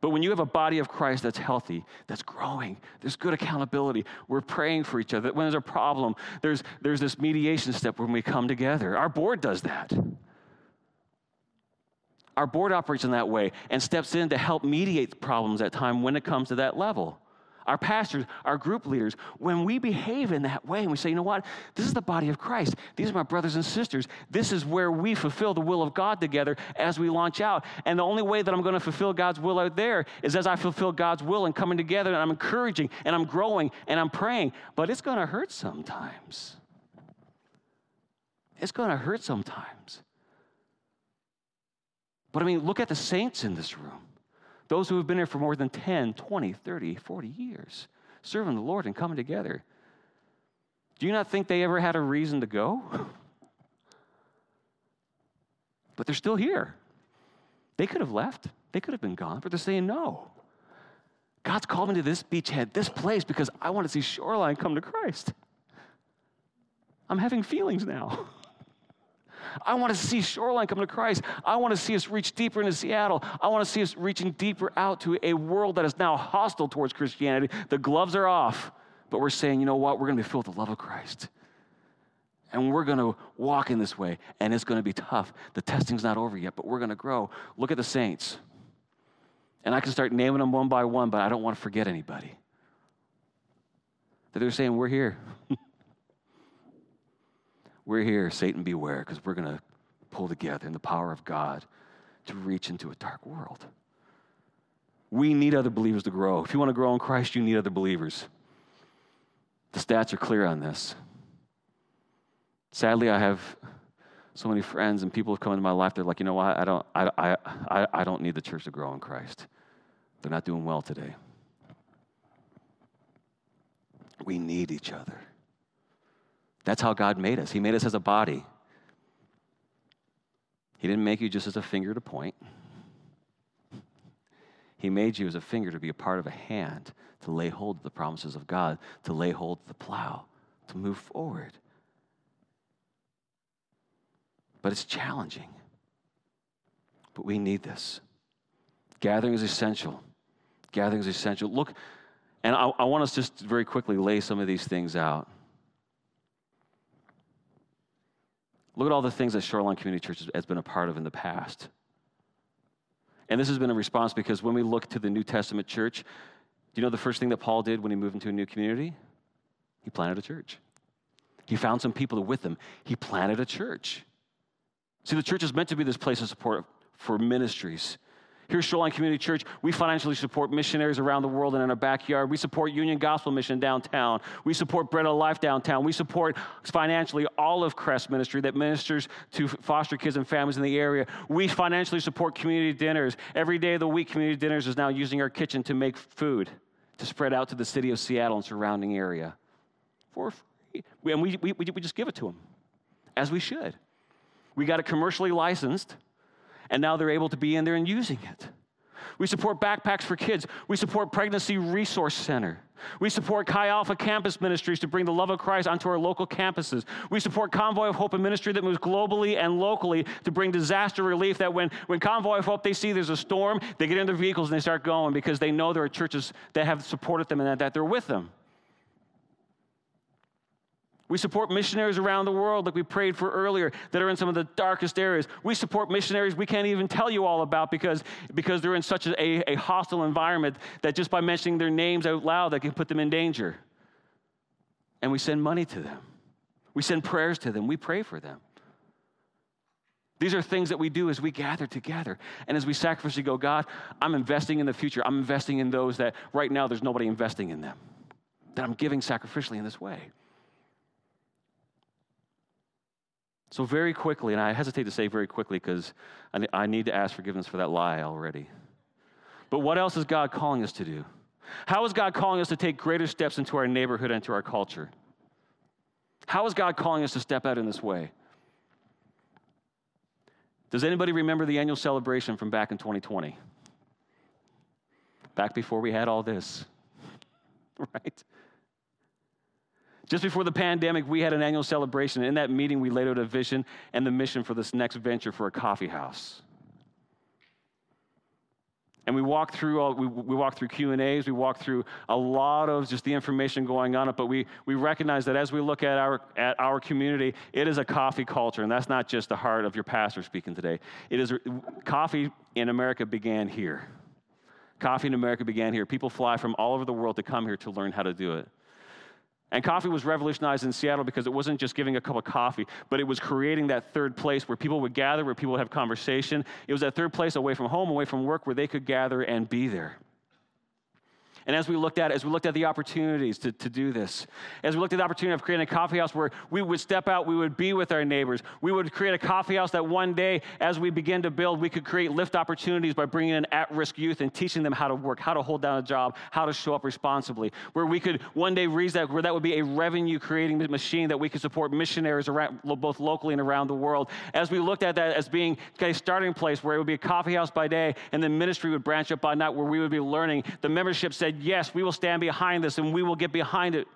But when you have a body of Christ that's healthy, that's growing, there's good accountability. We're praying for each other. When there's a problem, there's, there's this mediation step when we come together. Our board does that. Our board operates in that way and steps in to help mediate problems at time when it comes to that level our pastors, our group leaders, when we behave in that way and we say, you know what, this is the body of Christ, these are my brothers and sisters, this is where we fulfill the will of God together as we launch out. And the only way that I'm going to fulfill God's will out there is as I fulfill God's will and coming together and I'm encouraging and I'm growing and I'm praying. But it's going to hurt sometimes. It's going to hurt sometimes. But I mean, look at the saints in this room. Those who have been here for more than 10, 20, 30, 40 years, serving the Lord and coming together. Do you not think they ever had a reason to go? But they're still here. They could have left, they could have been gone, but they're saying no. God's called me to this beachhead, this place, because I want to see Shoreline come to Christ. I'm having feelings now. I want to see Shoreline come to Christ. I want to see us reach deeper into Seattle. I want to see us reaching deeper out to a world that is now hostile towards Christianity. The gloves are off, but we're saying, you know what? We're going to be filled with the love of Christ. And we're going to walk in this way, and it's going to be tough. The testing's not over yet, but we're going to grow. Look at the saints. And I can start naming them one by one, but I don't want to forget anybody. That they're saying, We're here. We're here, Satan beware, because we're going to pull together in the power of God to reach into a dark world. We need other believers to grow. If you want to grow in Christ, you need other believers. The stats are clear on this. Sadly, I have so many friends and people have come into my life. They're like, you know what? I don't, I, I, I, I don't need the church to grow in Christ. They're not doing well today. We need each other. That's how God made us. He made us as a body. He didn't make you just as a finger to point. He made you as a finger to be a part of a hand, to lay hold of the promises of God, to lay hold of the plow, to move forward. But it's challenging. But we need this. Gathering is essential. Gathering is essential. Look, and I, I want us just very quickly lay some of these things out. Look at all the things that Shoreline Community Church has been a part of in the past. And this has been a response because when we look to the New Testament church, do you know the first thing that Paul did when he moved into a new community? He planted a church. He found some people with him. He planted a church. See, the church is meant to be this place of support for ministries here at Shoreline Community Church, we financially support missionaries around the world and in our backyard. We support Union Gospel Mission downtown. We support Bread of Life downtown. We support financially Olive Crest Ministry that ministers to foster kids and families in the area. We financially support community dinners. Every day of the week, Community Dinners is now using our kitchen to make food to spread out to the city of Seattle and surrounding area for free. And we, we, we just give it to them, as we should. We got it commercially licensed and now they're able to be in there and using it. We support Backpacks for Kids. We support Pregnancy Resource Center. We support Chi Alpha Campus Ministries to bring the love of Christ onto our local campuses. We support Convoy of Hope, a ministry that moves globally and locally to bring disaster relief. That when, when Convoy of Hope, they see there's a storm, they get in their vehicles and they start going because they know there are churches that have supported them and that, that they're with them. We support missionaries around the world, like we prayed for earlier, that are in some of the darkest areas. We support missionaries we can't even tell you all about because, because they're in such a, a hostile environment that just by mentioning their names out loud, that can put them in danger. And we send money to them, we send prayers to them, we pray for them. These are things that we do as we gather together and as we sacrificially go, God, I'm investing in the future. I'm investing in those that right now there's nobody investing in them, that I'm giving sacrificially in this way. So, very quickly, and I hesitate to say very quickly because I need to ask forgiveness for that lie already. But what else is God calling us to do? How is God calling us to take greater steps into our neighborhood and to our culture? How is God calling us to step out in this way? Does anybody remember the annual celebration from back in 2020? Back before we had all this, right? Just before the pandemic, we had an annual celebration. In that meeting, we laid out a vision and the mission for this next venture for a coffee house. And we walked through all, we, we walked through Q and A's. We walked through a lot of just the information going on. But we we recognize that as we look at our at our community, it is a coffee culture, and that's not just the heart of your pastor speaking today. It is coffee in America began here. Coffee in America began here. People fly from all over the world to come here to learn how to do it. And coffee was revolutionized in Seattle because it wasn't just giving a cup of coffee, but it was creating that third place where people would gather, where people would have conversation. It was that third place away from home, away from work, where they could gather and be there. And as we looked at as we looked at the opportunities to, to do this, as we looked at the opportunity of creating a coffee house where we would step out, we would be with our neighbors, we would create a coffee house that one day, as we begin to build, we could create lift opportunities by bringing in at-risk youth and teaching them how to work, how to hold down a job, how to show up responsibly. Where we could one day reach that, where that would be a revenue-creating machine that we could support missionaries around, both locally and around the world. As we looked at that as being a starting place where it would be a coffee house by day, and then ministry would branch up by night, where we would be learning. The membership said said, Yes, we will stand behind this and we will get behind it.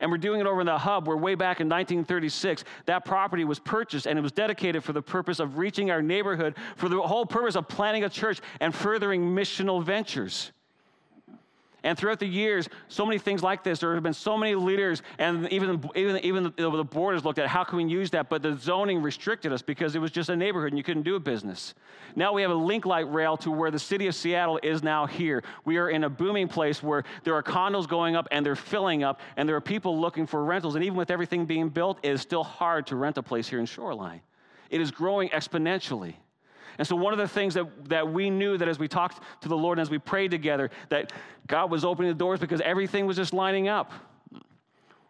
And we're doing it over in the hub where, way back in 1936, that property was purchased and it was dedicated for the purpose of reaching our neighborhood, for the whole purpose of planting a church and furthering missional ventures. And throughout the years, so many things like this, there have been so many leaders, and even, even, even the, board has looked at how can we use that, but the zoning restricted us because it was just a neighborhood and you couldn't do a business. Now we have a link light rail to where the city of Seattle is now here. We are in a booming place where there are condos going up and they're filling up, and there are people looking for rentals. And even with everything being built, it is still hard to rent a place here in Shoreline. It is growing exponentially. And so, one of the things that, that we knew that as we talked to the Lord and as we prayed together, that God was opening the doors because everything was just lining up.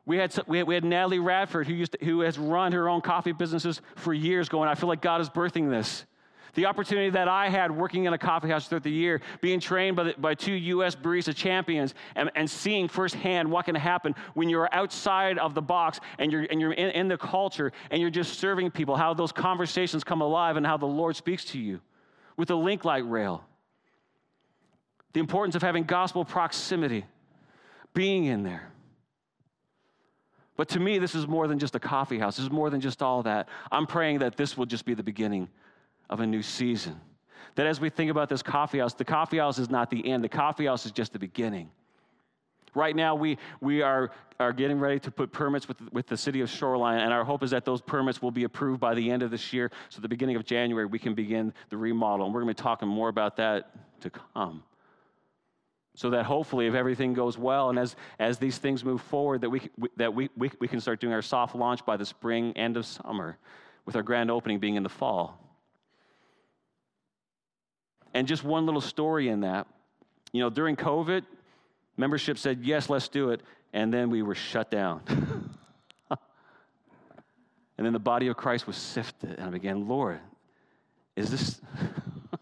We had, we had, we had Natalie Radford, who, used to, who has run her own coffee businesses for years, going, I feel like God is birthing this. The opportunity that I had working in a coffee house throughout the year, being trained by, the, by two U.S. barista champions, and, and seeing firsthand what can happen when you're outside of the box and you're, and you're in, in the culture and you're just serving people, how those conversations come alive and how the Lord speaks to you with the link light rail. The importance of having gospel proximity, being in there. But to me, this is more than just a coffee house. This is more than just all that. I'm praying that this will just be the beginning of a new season. That as we think about this coffee house, the coffee house is not the end, the coffee house is just the beginning. Right now, we, we are, are getting ready to put permits with, with the city of Shoreline, and our hope is that those permits will be approved by the end of this year. So, the beginning of January, we can begin the remodel. And we're going to be talking more about that to come. So that hopefully, if everything goes well and as, as these things move forward, that, we, that we, we, we can start doing our soft launch by the spring, end of summer, with our grand opening being in the fall. And just one little story in that. You know, during COVID, membership said, yes, let's do it. And then we were shut down. and then the body of Christ was sifted. And I began, Lord, is this.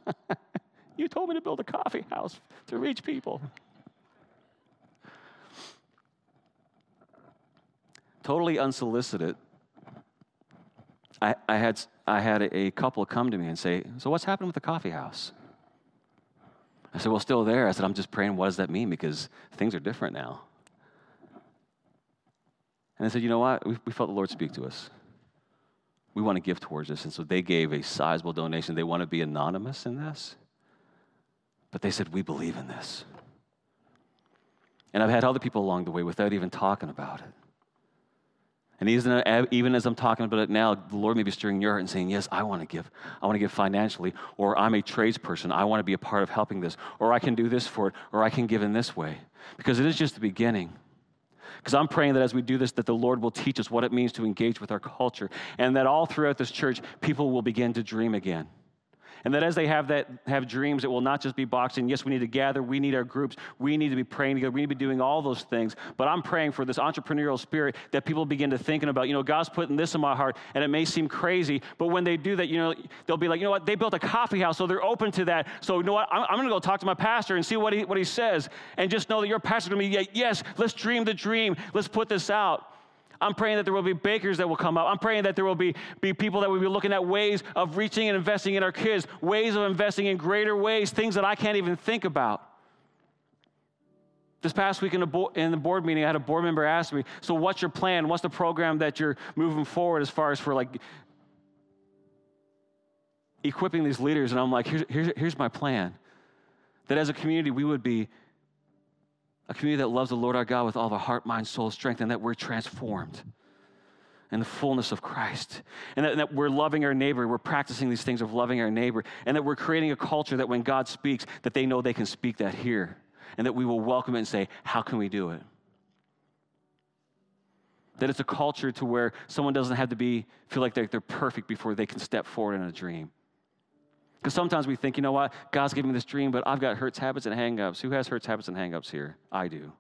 you told me to build a coffee house to reach people. Totally unsolicited, I, I, had, I had a couple come to me and say, So, what's happened with the coffee house? I said, Well, still there. I said, I'm just praying, what does that mean? Because things are different now. And I said, You know what? We, we felt the Lord speak to us. We want to give towards this. And so they gave a sizable donation. They want to be anonymous in this. But they said, We believe in this. And I've had other people along the way without even talking about it. And even as I'm talking about it now, the Lord may be stirring your heart and saying, Yes, I want to give. I want to give financially. Or I'm a tradesperson. I want to be a part of helping this. Or I can do this for it. Or I can give in this way. Because it is just the beginning. Because I'm praying that as we do this, that the Lord will teach us what it means to engage with our culture. And that all throughout this church, people will begin to dream again. And that as they have that have dreams, it will not just be boxing. Yes, we need to gather, we need our groups, we need to be praying together, we need to be doing all those things. But I'm praying for this entrepreneurial spirit that people begin to thinking about, you know, God's putting this in my heart, and it may seem crazy, but when they do that, you know, they'll be like, you know what, they built a coffee house, so they're open to that. So you know what, I'm, I'm gonna go talk to my pastor and see what he what he says. And just know that your pastor's gonna be, yeah, yes, let's dream the dream, let's put this out. I'm praying that there will be bakers that will come up. I'm praying that there will be, be people that will be looking at ways of reaching and investing in our kids, ways of investing in greater ways, things that I can't even think about. This past week in, bo- in the board meeting, I had a board member ask me, So, what's your plan? What's the program that you're moving forward as far as for like equipping these leaders? And I'm like, Here's, here's, here's my plan. That as a community, we would be a community that loves the Lord our God with all of our heart, mind, soul, strength, and that we're transformed in the fullness of Christ. And that, and that, we're loving our neighbor, we're practicing these things of loving our neighbor, and that we're creating a culture that when God speaks, that they know they can speak that here, and that we will welcome it and say, How can we do it? That it's a culture to where someone doesn't have to be feel like they're, they're perfect before they can step forward in a dream. Because sometimes we think, you know what, God's giving me this dream, but I've got hurts, habits, and hangups. Who has hurts, habits, and hangups here? I do.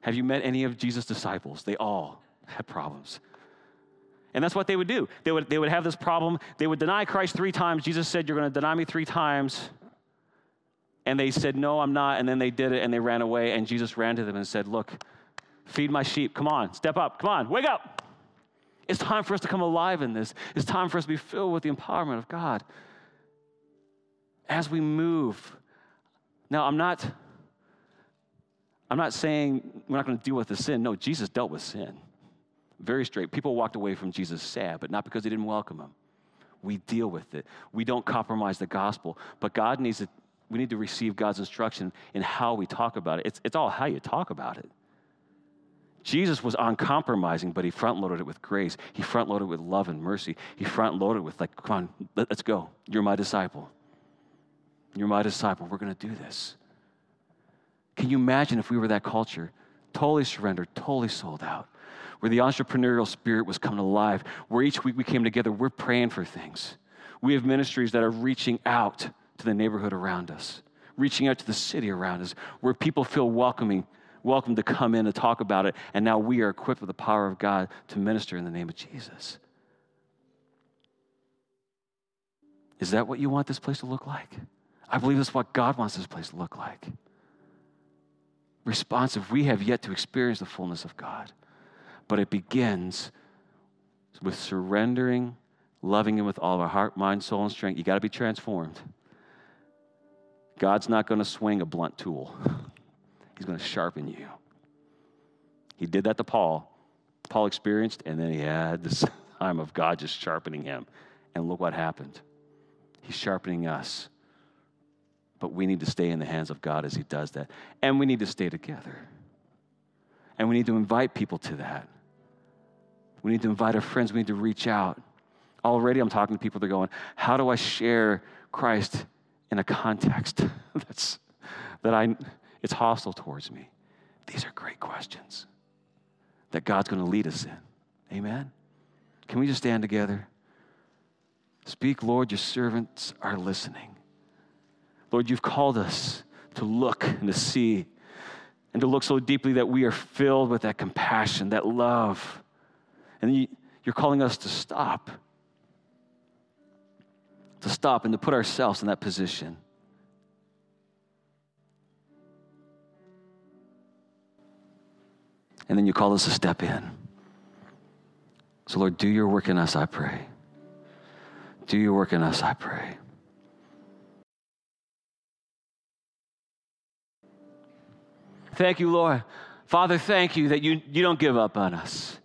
Have you met any of Jesus' disciples? They all had problems. And that's what they would do. They would, they would have this problem. They would deny Christ three times. Jesus said, You're going to deny me three times. And they said, No, I'm not. And then they did it and they ran away. And Jesus ran to them and said, Look, feed my sheep. Come on, step up. Come on, wake up. It's time for us to come alive in this. It's time for us to be filled with the empowerment of God. As we move. Now, I'm not. I'm not saying we're not going to deal with the sin. No, Jesus dealt with sin. Very straight. People walked away from Jesus sad, but not because they didn't welcome him. We deal with it. We don't compromise the gospel. But God needs to, we need to receive God's instruction in how we talk about it. It's, it's all how you talk about it. Jesus was uncompromising, but he front loaded it with grace. He front loaded with love and mercy. He front loaded with, like, come on, let, us go. You're my disciple. You're my disciple. We're going to do this. Can you imagine if we were that culture? Totally surrendered, totally sold out, where the entrepreneurial spirit was coming alive, where each week we came together, we're praying for things. We have ministries that are reaching out to the neighborhood around us, reaching out to the city around us, where people feel welcoming welcome to come in and talk about it. And now we are equipped with the power of God to minister in the name of Jesus. Is that what you want this place to look like? I believe that's what God wants this place to look like. Responsive, we have yet to experience the fullness of God, but it begins with surrendering, loving Him with all of our heart, mind, soul, and strength. You got to be transformed. God's not going to swing a blunt tool. He's going to sharpen you. He did that to Paul. Paul experienced, and then he had this time of God just sharpening him. And look what happened. He's sharpening us. But we need to stay in the hands of God as He does that. And we need to stay together. And we need to invite people to that. We need to invite our friends. We need to reach out. Already, I'm talking to people that are going, How do I share Christ in a context that's, that I, it's hostile towards me? These are great questions that God's going to lead us in. Amen? Can we just stand together? Speak, Lord, your servants are listening. Lord, you've called us to look and to see and to look so deeply that we are filled with that compassion, that love. And you, you're calling us to stop, to stop and to put ourselves in that position. And then you call us to step in. So, Lord, do your work in us, I pray. Do your work in us, I pray. Thank you, Lord. Father, thank you that you, you don't give up on us.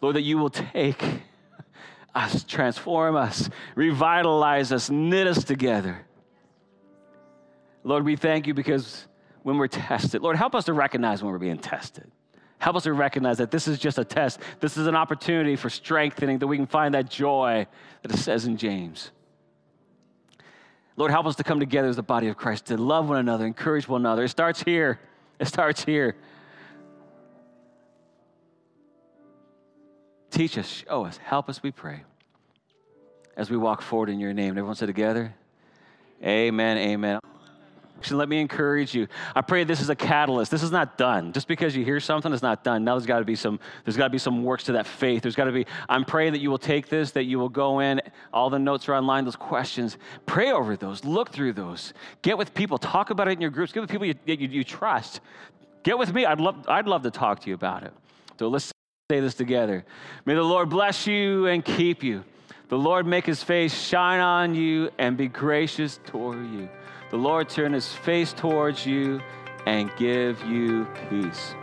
Lord, that you will take us, transform us, revitalize us, knit us together. Lord, we thank you because when we're tested, Lord, help us to recognize when we're being tested. Help us to recognize that this is just a test. This is an opportunity for strengthening, that we can find that joy that it says in James. Lord, help us to come together as the body of Christ, to love one another, encourage one another. It starts here. It starts here. Teach us, show us, help us, we pray. As we walk forward in your name. Everyone say together, Amen, amen. Let me encourage you. I pray this is a catalyst. This is not done. Just because you hear something, it's not done. Now there's got to be some. There's got to be some works to that faith. There's got to be. I'm praying that you will take this, that you will go in. All the notes are online. Those questions. Pray over those. Look through those. Get with people. Talk about it in your groups. Get with people you, you, you trust. Get with me. I'd love. I'd love to talk to you about it. So let's say this together. May the Lord bless you and keep you. The Lord make His face shine on you and be gracious toward you. The Lord turn his face towards you and give you peace.